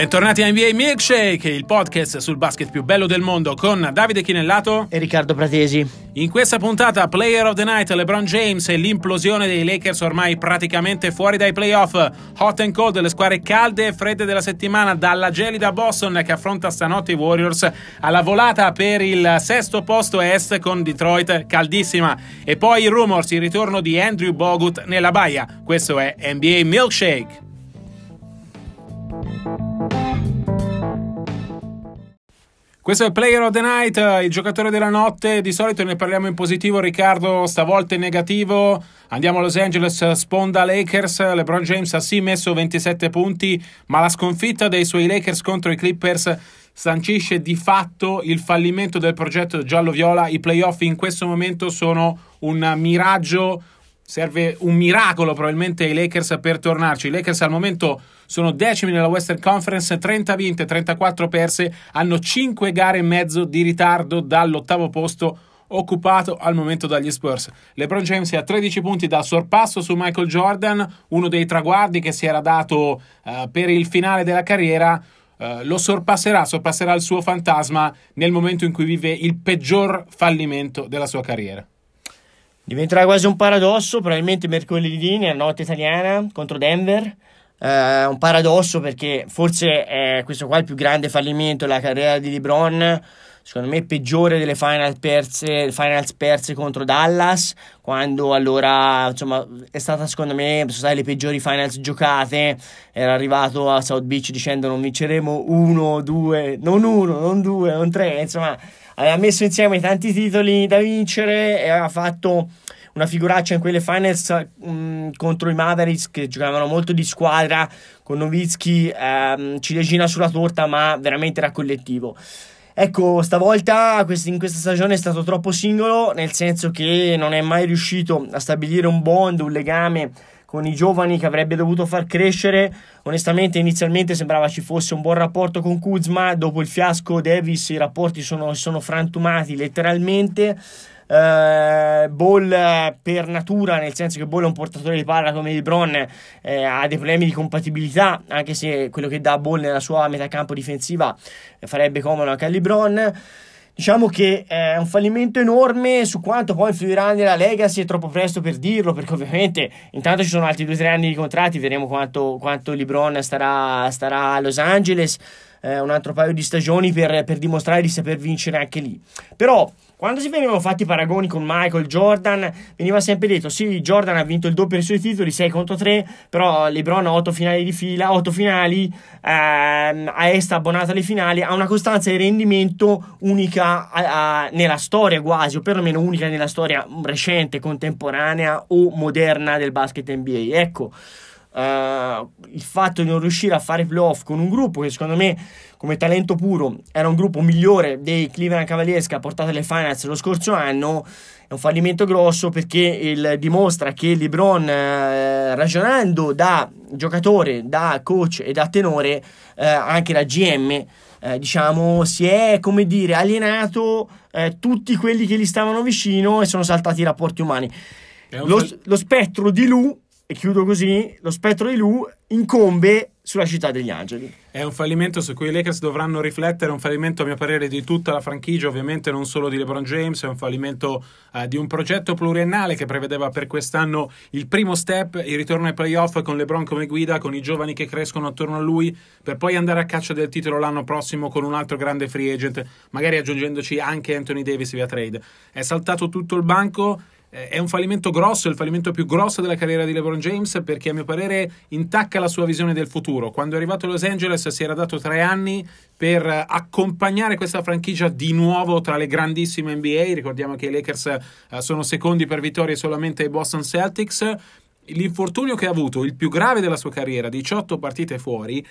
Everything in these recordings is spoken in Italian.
Bentornati a NBA Milkshake, il podcast sul basket più bello del mondo con Davide Chinellato e Riccardo Pratesi. In questa puntata Player of the Night LeBron James e l'implosione dei Lakers ormai praticamente fuori dai playoff, hot and cold, le squadre calde e fredde della settimana dalla gelida Boston che affronta stanotte i Warriors alla volata per il sesto posto est con Detroit caldissima e poi i rumors, il ritorno di Andrew Bogut nella baia. Questo è NBA Milkshake. Questo è Player of the Night, il giocatore della notte. Di solito ne parliamo in positivo, Riccardo, stavolta in negativo. Andiamo a Los Angeles, sponda Lakers. LeBron James ha sì messo 27 punti, ma la sconfitta dei suoi Lakers contro i Clippers sancisce di fatto il fallimento del progetto giallo-viola. I playoff in questo momento sono un miraggio, serve un miracolo probabilmente ai Lakers per tornarci. I Lakers al momento sono decimi nella Western Conference, 30 vinte, 34 perse, hanno 5 gare e mezzo di ritardo dall'ottavo posto occupato al momento dagli Spurs. LeBron James ha 13 punti da sorpasso su Michael Jordan, uno dei traguardi che si era dato uh, per il finale della carriera. Uh, lo sorpasserà, sorpasserà il suo fantasma nel momento in cui vive il peggior fallimento della sua carriera. Diventerà quasi un paradosso, probabilmente mercoledì nella notte italiana contro Denver. Uh, un paradosso perché forse è questo qua il più grande fallimento della carriera di LeBron. Secondo me peggiore delle finals perse, finals perse contro Dallas, quando allora insomma è stata secondo me sono state le peggiori finals giocate. Era arrivato a South Beach dicendo non vinceremo uno, due, non uno, non due, non tre, insomma aveva messo insieme tanti titoli da vincere e aveva fatto una figuraccia in quelle finals mh, mm, contro i Mavericks che giocavano molto di squadra con Novitsky ehm, ciliegina sulla torta ma veramente era collettivo. Ecco, stavolta in questa stagione è stato troppo singolo, nel senso che non è mai riuscito a stabilire un bond, un legame con i giovani che avrebbe dovuto far crescere. Onestamente, inizialmente sembrava ci fosse un buon rapporto con Kuzma. Dopo il fiasco Davis, i rapporti sono, sono frantumati letteralmente. Uh, Ball per natura, nel senso che Ball è un portatore di palla come LeBron, eh, ha dei problemi di compatibilità, anche se quello che dà Ball nella sua metà campo difensiva farebbe comodo anche a LeBron. Diciamo che è un fallimento enorme su quanto poi influirà nella legacy, è troppo presto per dirlo, perché ovviamente intanto ci sono altri due o tre anni di contratti, vedremo quanto, quanto LeBron starà, starà a Los Angeles, eh, un altro paio di stagioni per, per dimostrare di saper vincere anche lì. Però quando si venivano fatti i paragoni con Michael Jordan, veniva sempre detto: sì, Jordan ha vinto il doppio dei suoi titoli, 6 contro 3, però LeBron ha 8 finali di fila, 8 finali, ehm, a est abbonata alle finali, ha una costanza di rendimento unica a, a, nella storia quasi, o perlomeno unica nella storia recente, contemporanea o moderna del basket NBA. Ecco. Uh, il fatto di non riuscire a fare playoff con un gruppo che secondo me come talento puro era un gruppo migliore dei Cleveland Cavaliers che ha portato alle finals lo scorso anno è un fallimento grosso perché il, dimostra che LeBron eh, ragionando da giocatore, da coach e da tenore eh, anche da GM diciamo si è come dire alienato tutti quelli che gli stavano vicino e sono saltati i rapporti umani. Lo, lo spettro di Lu e chiudo così, lo spettro di Lu incombe sulla città degli angeli. È un fallimento su cui i Lakers dovranno riflettere, un fallimento a mio parere di tutta la franchigia, ovviamente non solo di LeBron James, è un fallimento uh, di un progetto pluriennale che prevedeva per quest'anno il primo step, il ritorno ai playoff con LeBron come guida, con i giovani che crescono attorno a lui, per poi andare a caccia del titolo l'anno prossimo con un altro grande free agent, magari aggiungendoci anche Anthony Davis via trade. È saltato tutto il banco eh, è un fallimento grosso, il fallimento più grosso della carriera di LeBron James perché a mio parere intacca la sua visione del futuro. Quando è arrivato a Los Angeles si era dato tre anni per accompagnare questa franchigia di nuovo tra le grandissime NBA. Ricordiamo che i Lakers eh, sono secondi per vittorie solamente ai Boston Celtics l'infortunio che ha avuto, il più grave della sua carriera, 18 partite fuori,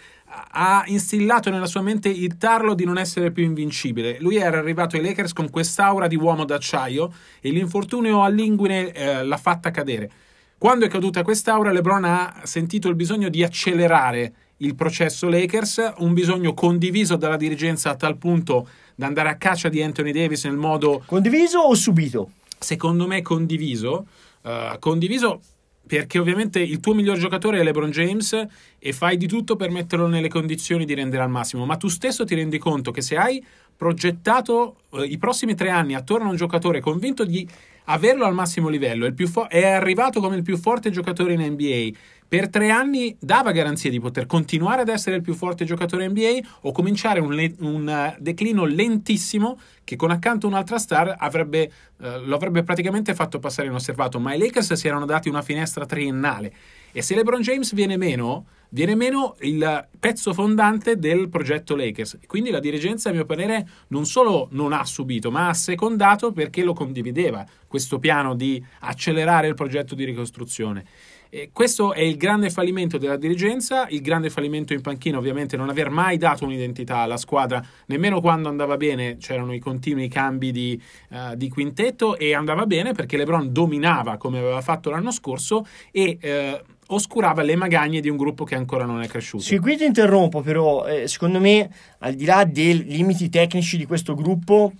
ha instillato nella sua mente il tarlo di non essere più invincibile. Lui era arrivato ai Lakers con quest'aura di uomo d'acciaio e l'infortunio all'inguine eh, l'ha fatta cadere. Quando è caduta quest'aura, LeBron ha sentito il bisogno di accelerare il processo Lakers, un bisogno condiviso dalla dirigenza a tal punto da andare a caccia di Anthony Davis nel modo... Condiviso o subito? Secondo me condiviso. Uh, condiviso perché ovviamente il tuo miglior giocatore è LeBron James e fai di tutto per metterlo nelle condizioni di rendere al massimo, ma tu stesso ti rendi conto che se hai progettato eh, i prossimi tre anni attorno a un giocatore convinto di averlo al massimo livello, fo- è arrivato come il più forte giocatore in NBA, per tre anni dava garanzia di poter continuare ad essere il più forte giocatore NBA o cominciare un, le- un uh, declino lentissimo che con accanto un'altra star avrebbe, uh, lo avrebbe praticamente fatto passare inosservato. Ma i Lakers si erano dati una finestra triennale e se LeBron James viene meno, viene meno il pezzo fondante del progetto Lakers. Quindi la dirigenza, a mio parere, non solo non ha subito, ma ha secondato perché lo condivideva questo piano di accelerare il progetto di ricostruzione. E questo è il grande fallimento della dirigenza, il grande fallimento in panchina ovviamente non aver mai dato un'identità alla squadra, nemmeno quando andava bene c'erano i continui cambi di, uh, di quintetto e andava bene perché Lebron dominava come aveva fatto l'anno scorso e... Uh, oscurava le magagne di un gruppo che ancora non è cresciuto. Sì, qui ti interrompo, però eh, secondo me, al di là dei limiti tecnici di questo gruppo,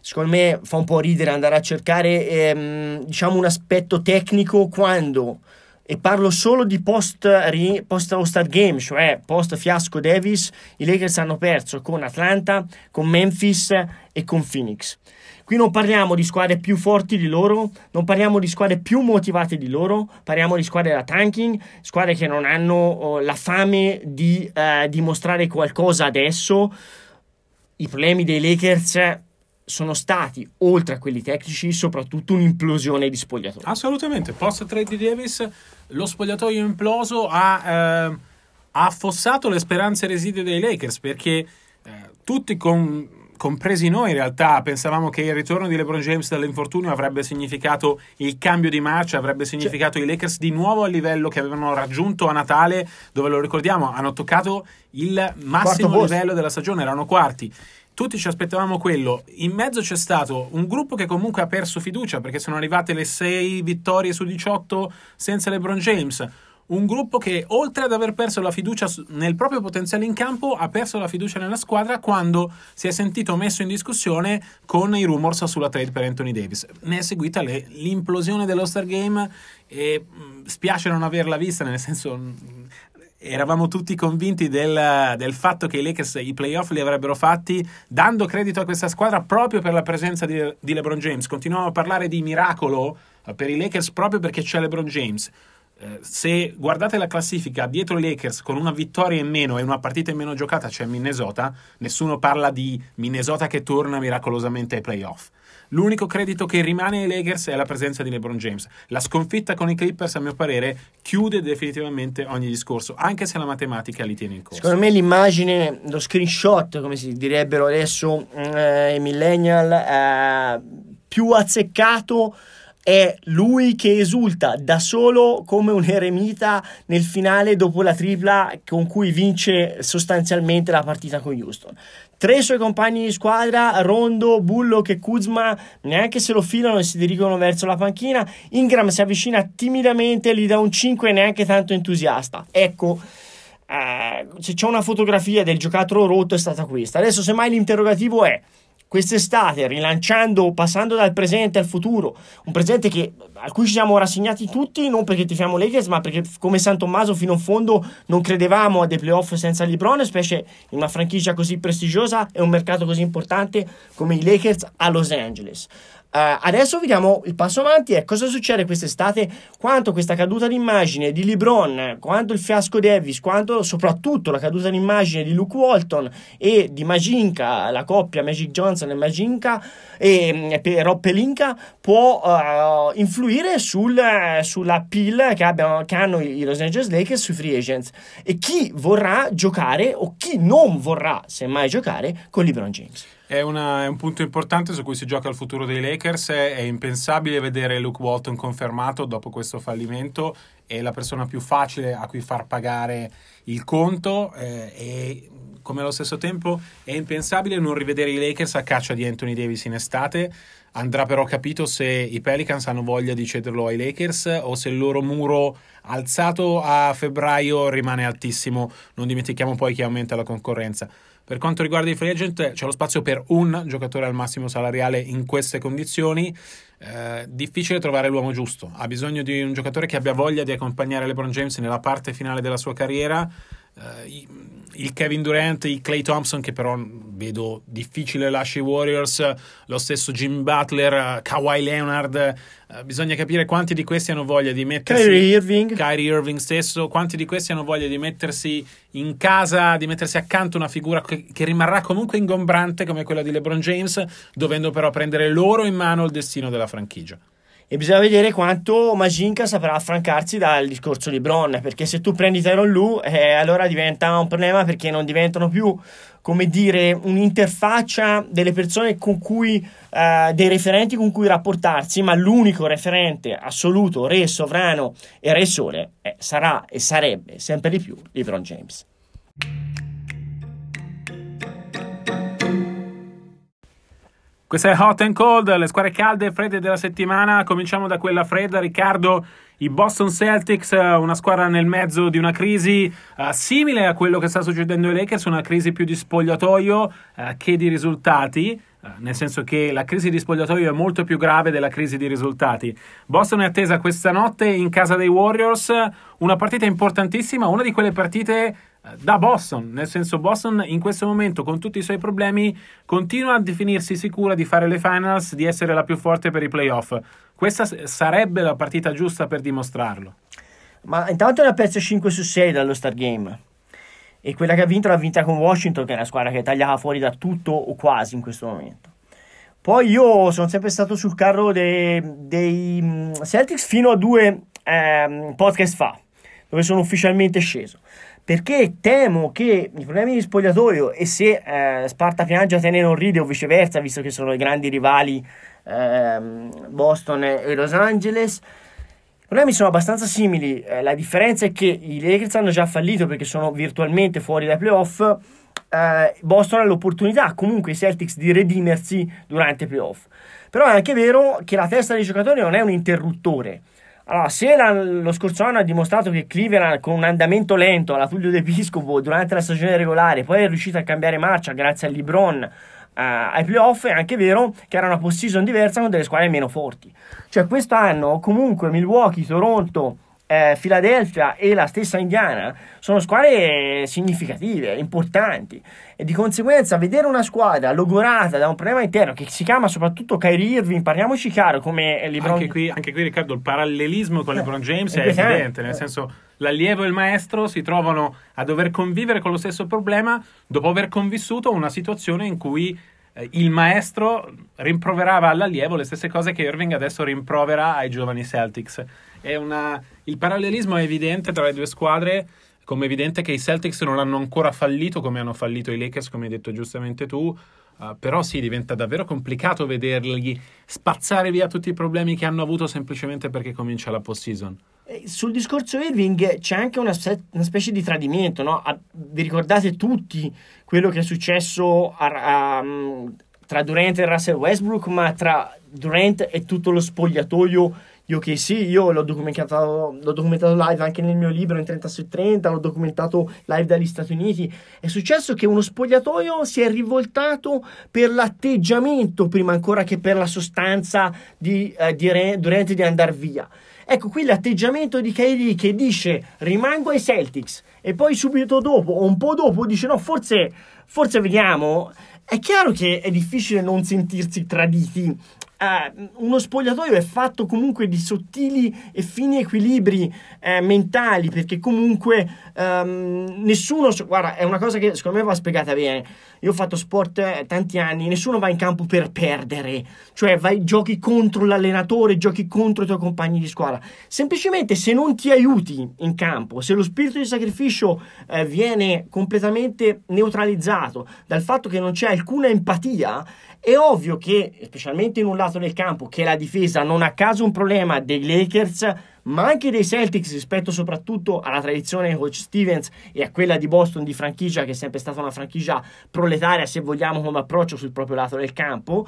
secondo me fa un po' ridere andare a cercare ehm, diciamo un aspetto tecnico quando e parlo solo di post, post All-Star Game, cioè post fiasco Davis, i Lakers hanno perso con Atlanta, con Memphis e con Phoenix. Qui non parliamo di squadre più forti di loro, non parliamo di squadre più motivate di loro, parliamo di squadre da tanking, squadre che non hanno oh, la fame di eh, dimostrare qualcosa adesso. I problemi dei Lakers sono stati, oltre a quelli tecnici, soprattutto un'implosione di spogliatoio. Assolutamente, post trade di Davis, lo spogliatoio imploso ha, eh, ha affossato le speranze residue dei Lakers perché eh, tutti con, compresi noi in realtà pensavamo che il ritorno di LeBron James dall'infortunio avrebbe significato il cambio di marcia, avrebbe significato i Lakers di nuovo al livello che avevano raggiunto a Natale, dove lo ricordiamo, hanno toccato il massimo livello della stagione, erano quarti tutti ci aspettavamo quello. In mezzo c'è stato un gruppo che comunque ha perso fiducia perché sono arrivate le 6 vittorie su 18 senza LeBron James. Un gruppo che, oltre ad aver perso la fiducia nel proprio potenziale in campo, ha perso la fiducia nella squadra quando si è sentito messo in discussione con i rumors sulla trade per Anthony Davis. Ne è seguita le, l'implosione dello Star Game e spiace non averla vista, nel senso eravamo tutti convinti del, del, fatto che i Lakers i playoff li avrebbero fatti dando credito a questa squadra proprio per la presenza di, di LeBron James. Continuiamo a parlare di miracolo eh, per i Lakers proprio perché c'è LeBron James. Se guardate la classifica dietro i Lakers con una vittoria in meno e una partita in meno giocata c'è Minnesota, nessuno parla di Minnesota che torna miracolosamente ai playoff. L'unico credito che rimane ai Lakers è la presenza di LeBron James. La sconfitta con i Clippers, a mio parere, chiude definitivamente ogni discorso, anche se la matematica li tiene in corso. Secondo me l'immagine, lo screenshot, come si direbbero adesso eh, i millennial, eh, più azzeccato è lui che esulta da solo come un eremita nel finale dopo la tripla con cui vince sostanzialmente la partita con Houston. Tre suoi compagni di squadra, Rondo, Bullock e Kuzma, neanche se lo filano e si dirigono verso la panchina. Ingram si avvicina timidamente, gli dà un 5 neanche tanto entusiasta. Ecco, eh, se c'è una fotografia del giocattolo rotto è stata questa. Adesso semmai l'interrogativo è quest'estate, rilanciando, passando dal presente al futuro, un presente che, a cui ci siamo rassegnati tutti, non perché tifiamo Lakers, ma perché come San Tommaso fino in fondo non credevamo a dei playoff senza LeBron, specie in una franchigia così prestigiosa e un mercato così importante come i Lakers a Los Angeles. Uh, adesso vediamo il passo avanti e cosa succede quest'estate, quanto questa caduta d'immagine di LeBron, quanto il fiasco Davis, quanto soprattutto la caduta d'immagine di Luke Walton e di Maginka, la coppia Magic Johnson e Maginka e, e Rob Pelinka può uh, influire sul, sulla pill che, abbiamo, che hanno i Los Angeles Lakers sui free agents e chi vorrà giocare o chi non vorrà semmai giocare con LeBron James. È, una, è, un punto importante su cui si gioca il futuro dei Lakers. È impensabile vedere Luke Walton confermato dopo questo fallimento. È la persona più facile a cui far pagare il conto. Eh, e come allo stesso tempo è impensabile non rivedere i Lakers a caccia di Anthony Davis in estate. Andrà però capito se i Pelicans hanno voglia di cederlo ai Lakers o se il loro muro alzato a febbraio rimane altissimo. Non dimentichiamo poi che aumenta la concorrenza. Per quanto riguarda i free agent, c'è lo spazio per un giocatore al massimo salariale in queste condizioni. Eh, difficile trovare l'uomo giusto. Ha bisogno di un giocatore che abbia voglia di accompagnare LeBron James nella parte finale della sua carriera. Eh, il Kevin Durant, il Clay Thompson, che però vedo difficile lasci i Warriors, lo stesso Jim Butler, Kawhi Leonard. Uh, bisogna capire quanti di questi hanno voglia di mettersi. Kyrie Irving. Kyrie Irving stesso, quanti di questi hanno voglia di mettersi in casa, di mettersi accanto una figura che, che rimarrà comunque ingombrante come quella di LeBron James, dovendo però prendere loro in mano il destino della franchigia. E bisogna vedere quanto Majinka saprà affrancarsi dal discorso di Bron, perché se tu prendi Tyron Lu, eh, allora diventa un problema perché non diventano più, come dire, un'interfaccia delle persone con cui, eh, dei referenti con cui rapportarsi, ma l'unico referente assoluto, re sovrano e re sole, eh, sarà e sarebbe sempre di più LeBron James. Questa è Hot and Cold, le squadre calde e fredde della settimana. Cominciamo da quella fredda, Riccardo. I Boston Celtics, eh, una squadra nel mezzo di una crisi uh, simile a quello che sta succedendo ai Lakers, una crisi più di spogliatoio uh, che di risultati. Nel senso che la crisi di spogliatoio è molto più grave della crisi di risultati. Boston è attesa questa notte in casa dei Warriors, una partita importantissima, una di quelle partite da Boston, nel senso Boston in questo momento con tutti i suoi problemi continua a definirsi sicura di fare le finals, di essere la più forte per i playoff. Questa sarebbe la partita giusta per dimostrarlo. Ma intanto ne ha perso 5 su 6 dallo Star Game. E quella che ha vinto l'ha vinta con Washington, che è una squadra che tagliava fuori da tutto o quasi in questo momento. Poi io sono sempre stato sul carro dei, dei Celtics fino a due eh, podcast fa, dove sono ufficialmente sceso perché temo che i problemi di spogliatoio e se eh, Sparta piange Atene non ride o viceversa, visto che sono i grandi rivali eh, Boston e Los Angeles, i problemi sono abbastanza simili. Eh, la differenza è che i Lakers hanno già fallito perché sono virtualmente fuori dai playoff. Eh, Boston ha l'opportunità, comunque i Celtics, di redimersi durante i playoff. Però è anche vero che la testa dei giocatori non è un interruttore allora, se la, lo scorso anno ha dimostrato che Cleveland con un andamento lento alla Tullio d'Episcopo durante la stagione regolare poi è riuscito a cambiare marcia grazie a LeBron uh, ai playoff, è anche vero che era una post-season diversa con delle squadre meno forti. Cioè quest'anno comunque Milwaukee, Toronto, eh, Philadelphia e la stessa Indiana sono squadre significative, importanti. E di conseguenza vedere una squadra logorata da un problema interno che si chiama soprattutto Kyrie Irving, parliamoci chiaro come LeBron anche qui, anche qui Riccardo il parallelismo con eh, LeBron James è, è evidente, nel senso l'allievo e il maestro si trovano a dover convivere con lo stesso problema dopo aver convissuto una situazione in cui eh, il maestro rimproverava all'allievo le stesse cose che Irving adesso rimprovera ai giovani Celtics. Una... Il parallelismo è evidente tra le due squadre, come è evidente che i Celtics non hanno ancora fallito come hanno fallito i Lakers, come hai detto giustamente tu. Uh, però sì, diventa davvero complicato vederli spazzare via tutti i problemi che hanno avuto semplicemente perché comincia la post-season. Sul discorso Irving c'è anche una, una specie di tradimento, no? a, vi ricordate tutti quello che è successo a, a, tra Durant e Russell Westbrook, ma tra Durant e tutto lo spogliatoio sì, io l'ho documentato, l'ho documentato live anche nel mio libro in 30 su 30, l'ho documentato live dagli Stati Uniti. È successo che uno spogliatoio si è rivoltato per l'atteggiamento prima ancora che per la sostanza di, eh, di Re, Durant di andare via. Ecco qui l'atteggiamento di Kyrie che dice rimango ai Celtics e poi subito dopo o un po' dopo dice no forse, forse vediamo. È chiaro che è difficile non sentirsi traditi Uh, uno spogliatoio è fatto comunque di sottili e fini equilibri eh, mentali perché comunque um, nessuno guarda è una cosa che secondo me va spiegata bene io ho fatto sport eh, tanti anni nessuno va in campo per perdere. Cioè vai, giochi contro l'allenatore giochi contro i tuoi compagni di squadra. Semplicemente se non ti aiuti in campo se lo spirito di sacrificio eh, viene completamente neutralizzato dal fatto che non c'è alcuna empatia è ovvio che, specialmente in un lato del campo, che la difesa non a caso un problema dei Lakers, ma anche dei Celtics rispetto soprattutto alla tradizione di coach Stevens e a quella di Boston di franchigia, che è sempre stata una franchigia proletaria, se vogliamo, come approccio sul proprio lato del campo.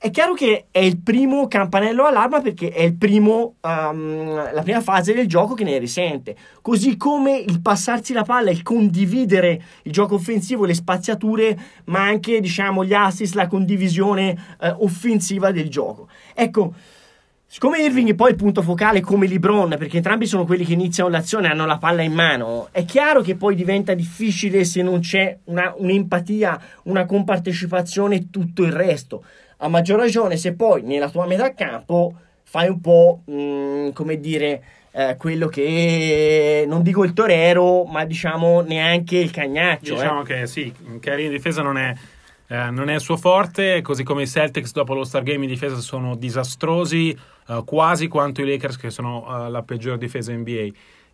È chiaro che è il primo campanello allarma perché è primo, um, la prima fase del gioco che ne risente. Così come il passarsi la palla, il condividere il gioco offensivo, le spaziature, ma anche diciamo, gli assist, la condivisione uh, offensiva del gioco. Ecco, Siccome Irving è poi il punto focale come LeBron, perché entrambi sono quelli che iniziano l'azione e hanno la palla in mano, è chiaro che poi diventa difficile se non c'è una, un'empatia, una compartecipazione e tutto il resto. A maggior ragione se poi nella tua metà campo fai un po', mh, mm, come dire, eh, quello che non dico il torero, ma diciamo neanche il cagnaccio. Diciamo eh. che sì, in difesa non è eh, non è il suo forte, così come i Celtics dopo lo Star Game in difesa sono disastrosi, eh, quasi quanto i Lakers che sono eh, la peggior difesa NBA.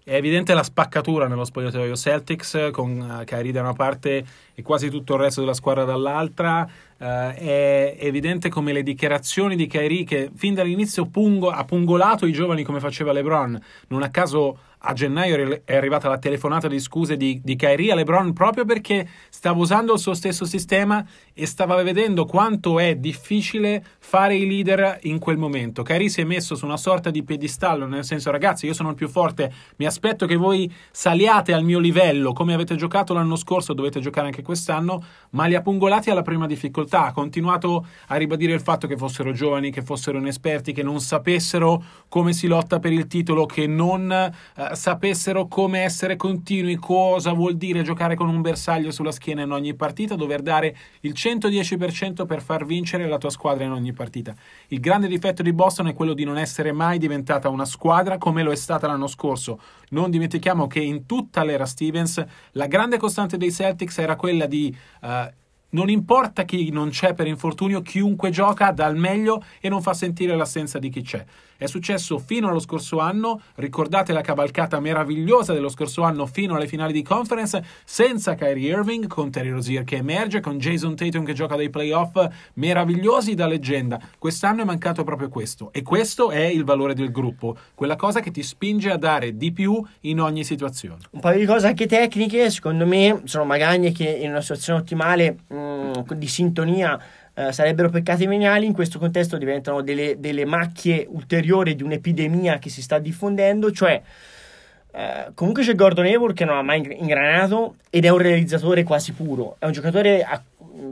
È evidente la spaccatura nello spogliatoio Celtics con uh, Kyrie da una parte e quasi tutto il resto della squadra dall'altra. Uh, è evidente come le dichiarazioni di Kyrie che fin dall'inizio pungo, ha pungolato i giovani come faceva LeBron. Non a caso a gennaio è arrivata la telefonata di scuse di, di Kyrie a LeBron proprio perché stava usando il suo stesso sistema e stava vedendo quanto è difficile fare i leader in quel momento. Kyrie si è messo su una sorta di piedistallo, nel senso ragazzi io sono il più forte, mi aspetto che voi saliate al mio livello, come avete giocato l'anno scorso dovete giocare anche quest'anno, ma li ha pungolati alla prima difficoltà, ha continuato a ribadire il fatto che fossero giovani, che fossero inesperti, che non sapessero come si lotta per il titolo, che non... Eh, sapessero come essere continui, cosa vuol dire giocare con un bersaglio sulla schiena in ogni partita, dover dare il 110% per far vincere la tua squadra in ogni partita. Il grande difetto di Boston è quello di non essere mai diventata una squadra come lo è stata l'anno scorso. Non dimentichiamo che in tutta l'era Stevens la grande costante dei Celtics era quella di... Uh, non importa chi non c'è per infortunio, chiunque gioca dà il meglio e non fa sentire l'assenza di chi c'è. È successo fino allo scorso anno, ricordate la cavalcata meravigliosa dello scorso anno fino alle finali di conference, senza Kyrie Irving, con Terry Rozier che emerge, con Jason Tatum che gioca dei playoff meravigliosi da leggenda. Quest'anno è mancato proprio questo e questo è il valore del gruppo, quella cosa che ti spinge a dare di più in ogni situazione. Un paio di cose anche tecniche, secondo me sono magagne che in una situazione ottimale mh, mm, di sintonia eh, sarebbero peccati veniali, in questo contesto diventano delle, delle macchie ulteriori di un'epidemia che si sta diffondendo, cioè eh, comunque c'è Gordon Hayward che non ha mai ingranato ed è un realizzatore quasi puro, è un giocatore a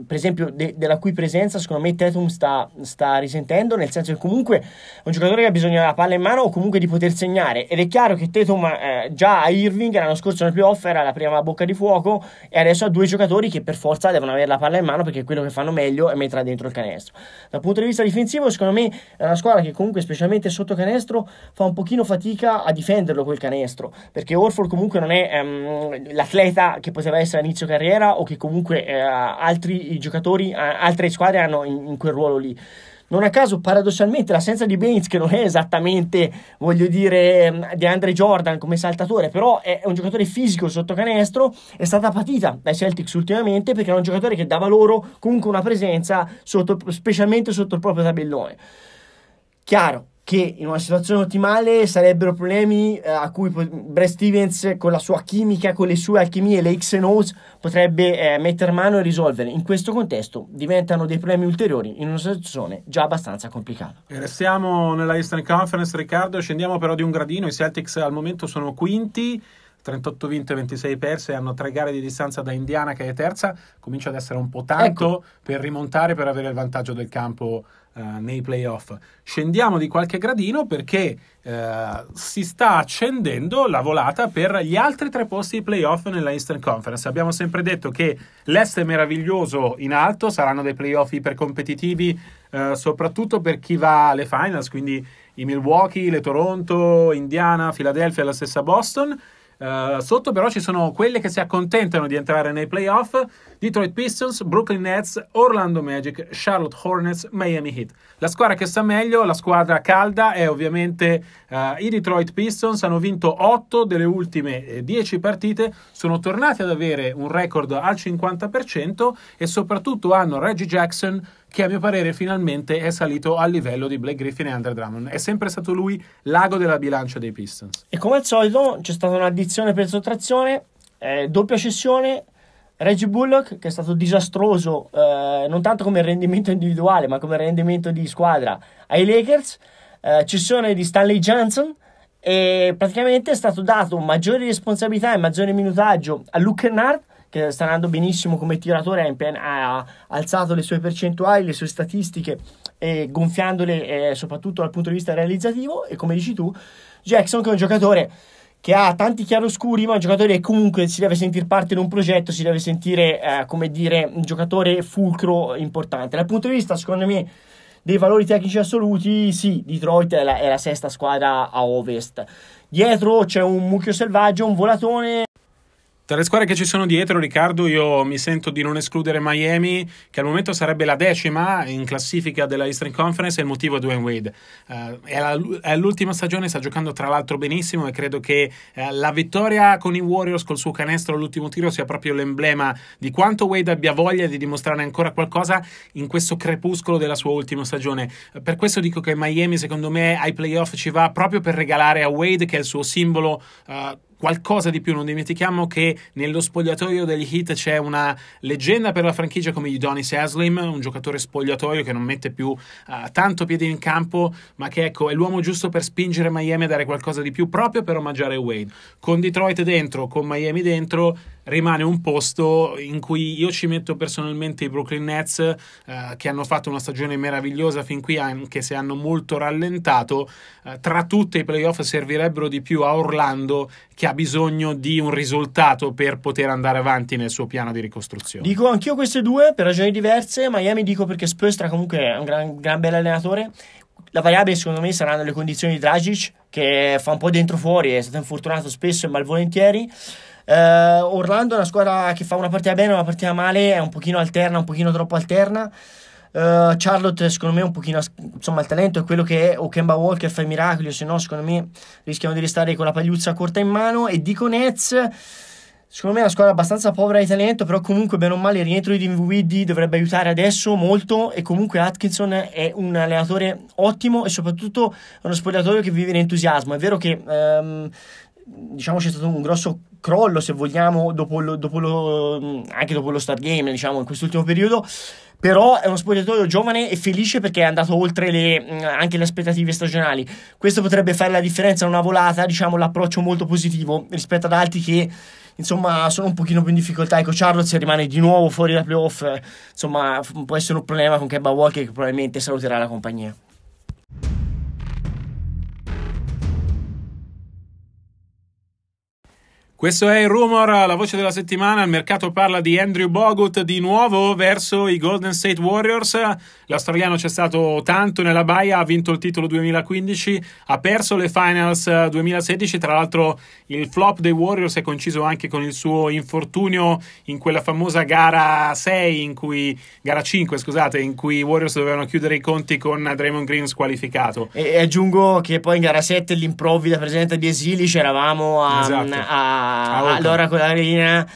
per esempio, de- della cui presenza secondo me Tatum sta, sta, risentendo, nel senso che comunque è un giocatore che ha bisogno della palla in mano o comunque di poter segnare. Ed è chiaro che Tatum eh, già a Irving l'anno scorso nel playoff era la prima bocca di fuoco e adesso ha due giocatori che per forza devono avere la palla in mano perché quello che fanno meglio è metterla dentro il canestro. Dal punto di vista difensivo, secondo me è una squadra che comunque, specialmente sotto canestro, fa un pochino fatica a difenderlo quel canestro perché Orford comunque non è um, l'atleta che poteva essere a inizio carriera o che comunque eh, altri i giocatori, altre squadre hanno in, in quel ruolo lì. Non a caso, paradossalmente, l'assenza di Baines, che non è esattamente, voglio dire, di Andre Jordan come saltatore, però è un giocatore fisico sotto canestro, è stata patita dai Celtics ultimamente perché era un giocatore che dava loro comunque una presenza, sotto, specialmente sotto il proprio tabellone. Chiaro, che in una situazione ottimale sarebbero problemi eh, a cui Brad Stevens con la sua chimica, con le sue alchimie, le X and O's potrebbe eh, mettere mano e risolvere. In questo contesto diventano dei problemi ulteriori in una situazione già abbastanza complicata. E restiamo nella Eastern Conference, Riccardo, scendiamo però di un gradino, i Celtics al momento sono quinti. 38 vinte, 26 perse, hanno tre gare di distanza da Indiana che è terza, comincia ad essere un po' tanto ecco. per rimontare per avere il vantaggio del campo uh, nei playoff. Scendiamo di qualche gradino perché uh, si sta accendendo la volata per gli altri tre posti di playoff nella Eastern Conference. Abbiamo sempre detto che l'Est è meraviglioso in alto, saranno dei playoff ipercompetitivi, uh, soprattutto per chi va alle finals, quindi i Milwaukee, le Toronto, Indiana, Philadelphia e la stessa Boston. Uh, sotto però ci sono quelle che si accontentano di entrare nei playoff: Detroit Pistons, Brooklyn Nets, Orlando Magic, Charlotte Hornets, Miami Heat. La squadra che sta meglio, la squadra calda, è ovviamente uh, i Detroit Pistons. Hanno vinto 8 delle ultime 10 eh, partite, sono tornati ad avere un record al 50% e soprattutto hanno Reggie Jackson che a mio parere finalmente è salito al livello di Blake Griffin e Andre Drummond. È sempre stato lui l'ago della bilancia dei Pistons. E come al solito c'è stata un'addizione per sottrazione, eh, doppia cessione. Reggie Bullock, che è stato disastroso eh, non tanto come rendimento individuale, ma come rendimento di squadra ai Lakers. Eh, cessione di Stanley Johnson, e praticamente è stato dato maggiori responsabilità e maggiore minutaggio a Luke Kennard che sta andando benissimo come tiratore, ha, alzato le sue percentuali, le sue statistiche e gonfiandole eh, soprattutto dal punto di vista realizzativo e come dici tu Jackson che è un giocatore che ha tanti chiaroscuri, ma è un giocatore che comunque si deve sentire parte di un progetto, si deve sentire, eh, come dire, un giocatore fulcro importante. Dal punto di vista, secondo me, dei valori tecnici assoluti, sì, Detroit è la, è la sesta squadra a ovest. Dietro c'è un mucchio selvaggio, un volatone tra le squadre che ci sono dietro, Riccardo, io mi sento di non escludere Miami, che al momento sarebbe la decima in classifica della Eastern Conference, e il motivo è Dwayne Wade. Uh, è, la, è, l'ultima stagione, sta giocando tra l'altro benissimo e credo che uh, la vittoria con i Warriors col suo canestro all'ultimo tiro sia proprio l'emblema di quanto Wade abbia voglia di dimostrare ancora qualcosa in questo crepuscolo della sua ultima stagione. Per questo dico che Miami, secondo me, ai playoff ci va proprio per regalare a Wade, che è il suo simbolo qualcosa di più. Non dimentichiamo che nello spogliatoio degli Heat c'è una leggenda per la franchigia come Udonis Haslim, un giocatore spogliatoio che non mette più uh, tanto piede in campo, ma che ecco, è l'uomo giusto per spingere Miami a dare qualcosa di più proprio per omaggiare Wade. Con Detroit dentro, con Miami dentro, rimane un posto in cui io ci metto personalmente i Brooklyn Nets eh, che hanno fatto una stagione meravigliosa fin qui anche se hanno molto rallentato. Eh, tra tutte i playoff servirebbero di più a Orlando che ha bisogno di un risultato per poter andare avanti nel suo piano di ricostruzione. Dico anch'io queste due per ragioni diverse. Miami dico perché Spurs comunque è un gran, gran bel allenatore. La variabile secondo me saranno le condizioni di Dragic che fa un po' dentro fuori è stato infortunato spesso e malvolentieri Uh, Orlando è una squadra che fa una partita bene, una partita male, è un pochino alterna, un pochino troppo alterna. Uh, Charlotte, secondo me, un pochino insomma, il talento è quello che è. O Kemba Walker fa i miracoli, o se no, secondo me rischiamo di restare con la pagliuzza corta in mano. E dico Nets. Secondo me è una squadra abbastanza povera di talento, però comunque bene o male il rientro di Dinwiddie dovrebbe aiutare adesso molto e comunque Atkinson è un allenatore ottimo e soprattutto uno spogliatoio che vive in entusiasmo. È vero che um, diciamo c'è stato un grosso crollo se vogliamo dopo lo, dopo lo, anche dopo lo start game diciamo in quest'ultimo periodo. Però è uno spogliatoio giovane e felice perché è andato oltre le, anche le aspettative stagionali. Questo potrebbe fare la differenza in una volata diciamo l'approccio molto positivo rispetto ad altri che insomma sono un pochino più in difficoltà. Ecco Charlotte se rimane di nuovo fuori da playoff. Insomma può essere un problema con Kemba Walker che probabilmente saluterà la compagnia Questo è il rumor, la voce della settimana. Il mercato parla di Andrew Bogut di nuovo verso i Golden State Warriors. L'australiano c'è stato tanto nella baia, ha vinto il titolo 2015, ha perso le finals 2016. Tra l'altro, il flop dei Warriors è coinciso anche con il suo infortunio in quella famosa gara 6, in cui, gara 5, scusate, in cui i Warriors dovevano chiudere i conti con Draymond Green squalificato. E aggiungo che poi in gara 7 l'improvvida presenza di Esili c'eravamo a, esatto. a Ah, allora con la linea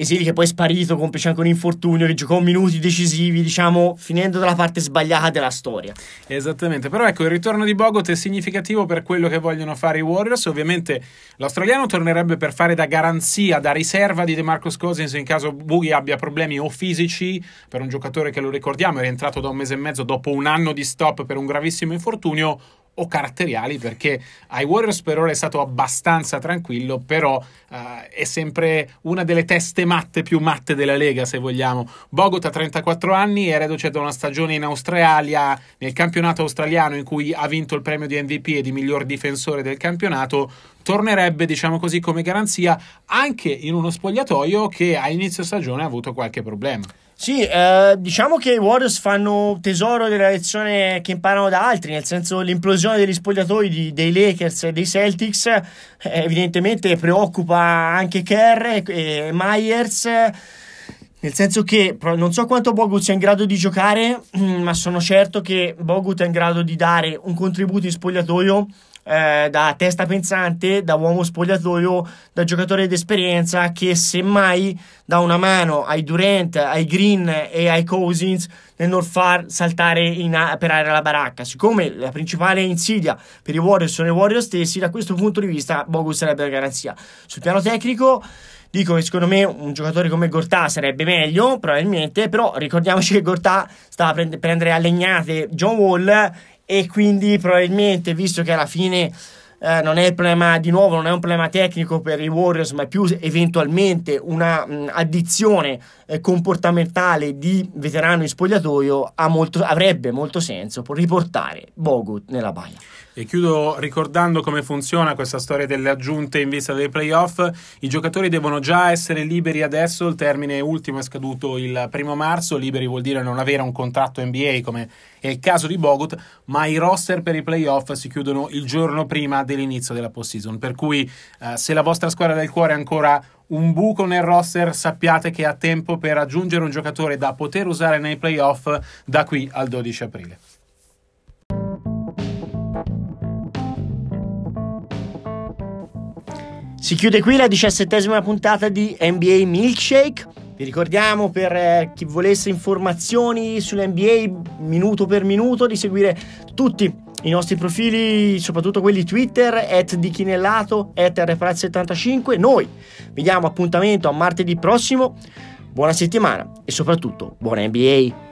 Esili che poi è sparito, complice anche un infortunio, che giocò minuti decisivi, diciamo, finendo dalla parte sbagliata della storia. Esattamente, però ecco, il ritorno di Bogot è significativo per quello che vogliono fare i Warriors. Ovviamente l'australiano tornerebbe per fare da garanzia, da riserva di DeMarcus Cousins in caso Bughi abbia problemi o fisici, per un giocatore che lo ricordiamo è rientrato da un mese e mezzo dopo un anno di stop per un gravissimo infortunio, o caratteriali perché ai Warriors per ora è stato abbastanza tranquillo però uh, è sempre una delle teste matte più matte della Lega se vogliamo. Bogot ha 34 anni reduce da una stagione in Australia nel campionato australiano in cui ha vinto il premio di MVP e di miglior difensore del campionato tornerebbe diciamo così come garanzia anche in uno spogliatoio che a inizio stagione ha avuto qualche problema sì, eh, diciamo che i Warriors fanno tesoro della lezione che imparano da altri, nel senso l'implosione degli spogliatoi di, dei Lakers e dei Celtics eh, evidentemente preoccupa anche Kerr e, Myers. Nel senso che non so quanto Bogut sia in grado di giocare, ma sono certo che Bogut è in grado di dare un contributo in spogliatoio eh, da testa pensante, da uomo spogliatoio, da giocatore d'esperienza che semmai dà una mano ai Durant, ai Green e ai Cousins nel non far saltare in a- per aria la baracca. Siccome la principale insidia per i Warriors sono i Warriors stessi, da questo punto di vista Bogut sarebbe la garanzia. Sul piano tecnico dico che secondo me un giocatore come Gortà sarebbe meglio, probabilmente, però ricordiamoci che Gortà stava a prendere a legnate John Wall e quindi probabilmente, visto che alla fine eh, non è il problema di nuovo, non è un problema tecnico per i Warriors, ma più eventualmente una mh, addizione eh, comportamentale di veterano in spogliatoio, molto, avrebbe molto senso riportare Bogut nella baia. E chiudo ricordando come funziona questa storia delle aggiunte in vista dei playoff. I giocatori devono già essere liberi adesso, il termine ultimo è scaduto il primo marzo, liberi vuol dire non avere un contratto NBA come è il caso di Bogut, ma i roster per i playoff si chiudono il giorno prima dell'inizio della postseason. Per cui eh, se la vostra squadra del cuore è ancora un buco nel roster, sappiate che ha tempo per aggiungere un giocatore da poter usare nei playoff da qui al 12 aprile. Si chiude qui la diciassettesima puntata di NBA Milkshake. Vi ricordiamo per eh, chi volesse informazioni sull'NBA minuto per minuto di seguire tutti i nostri profili, soprattutto quelli Twitter, at di Chinellato, at rpraz75. Noi vi diamo appuntamento a martedì prossimo. Buona settimana e soprattutto buona NBA.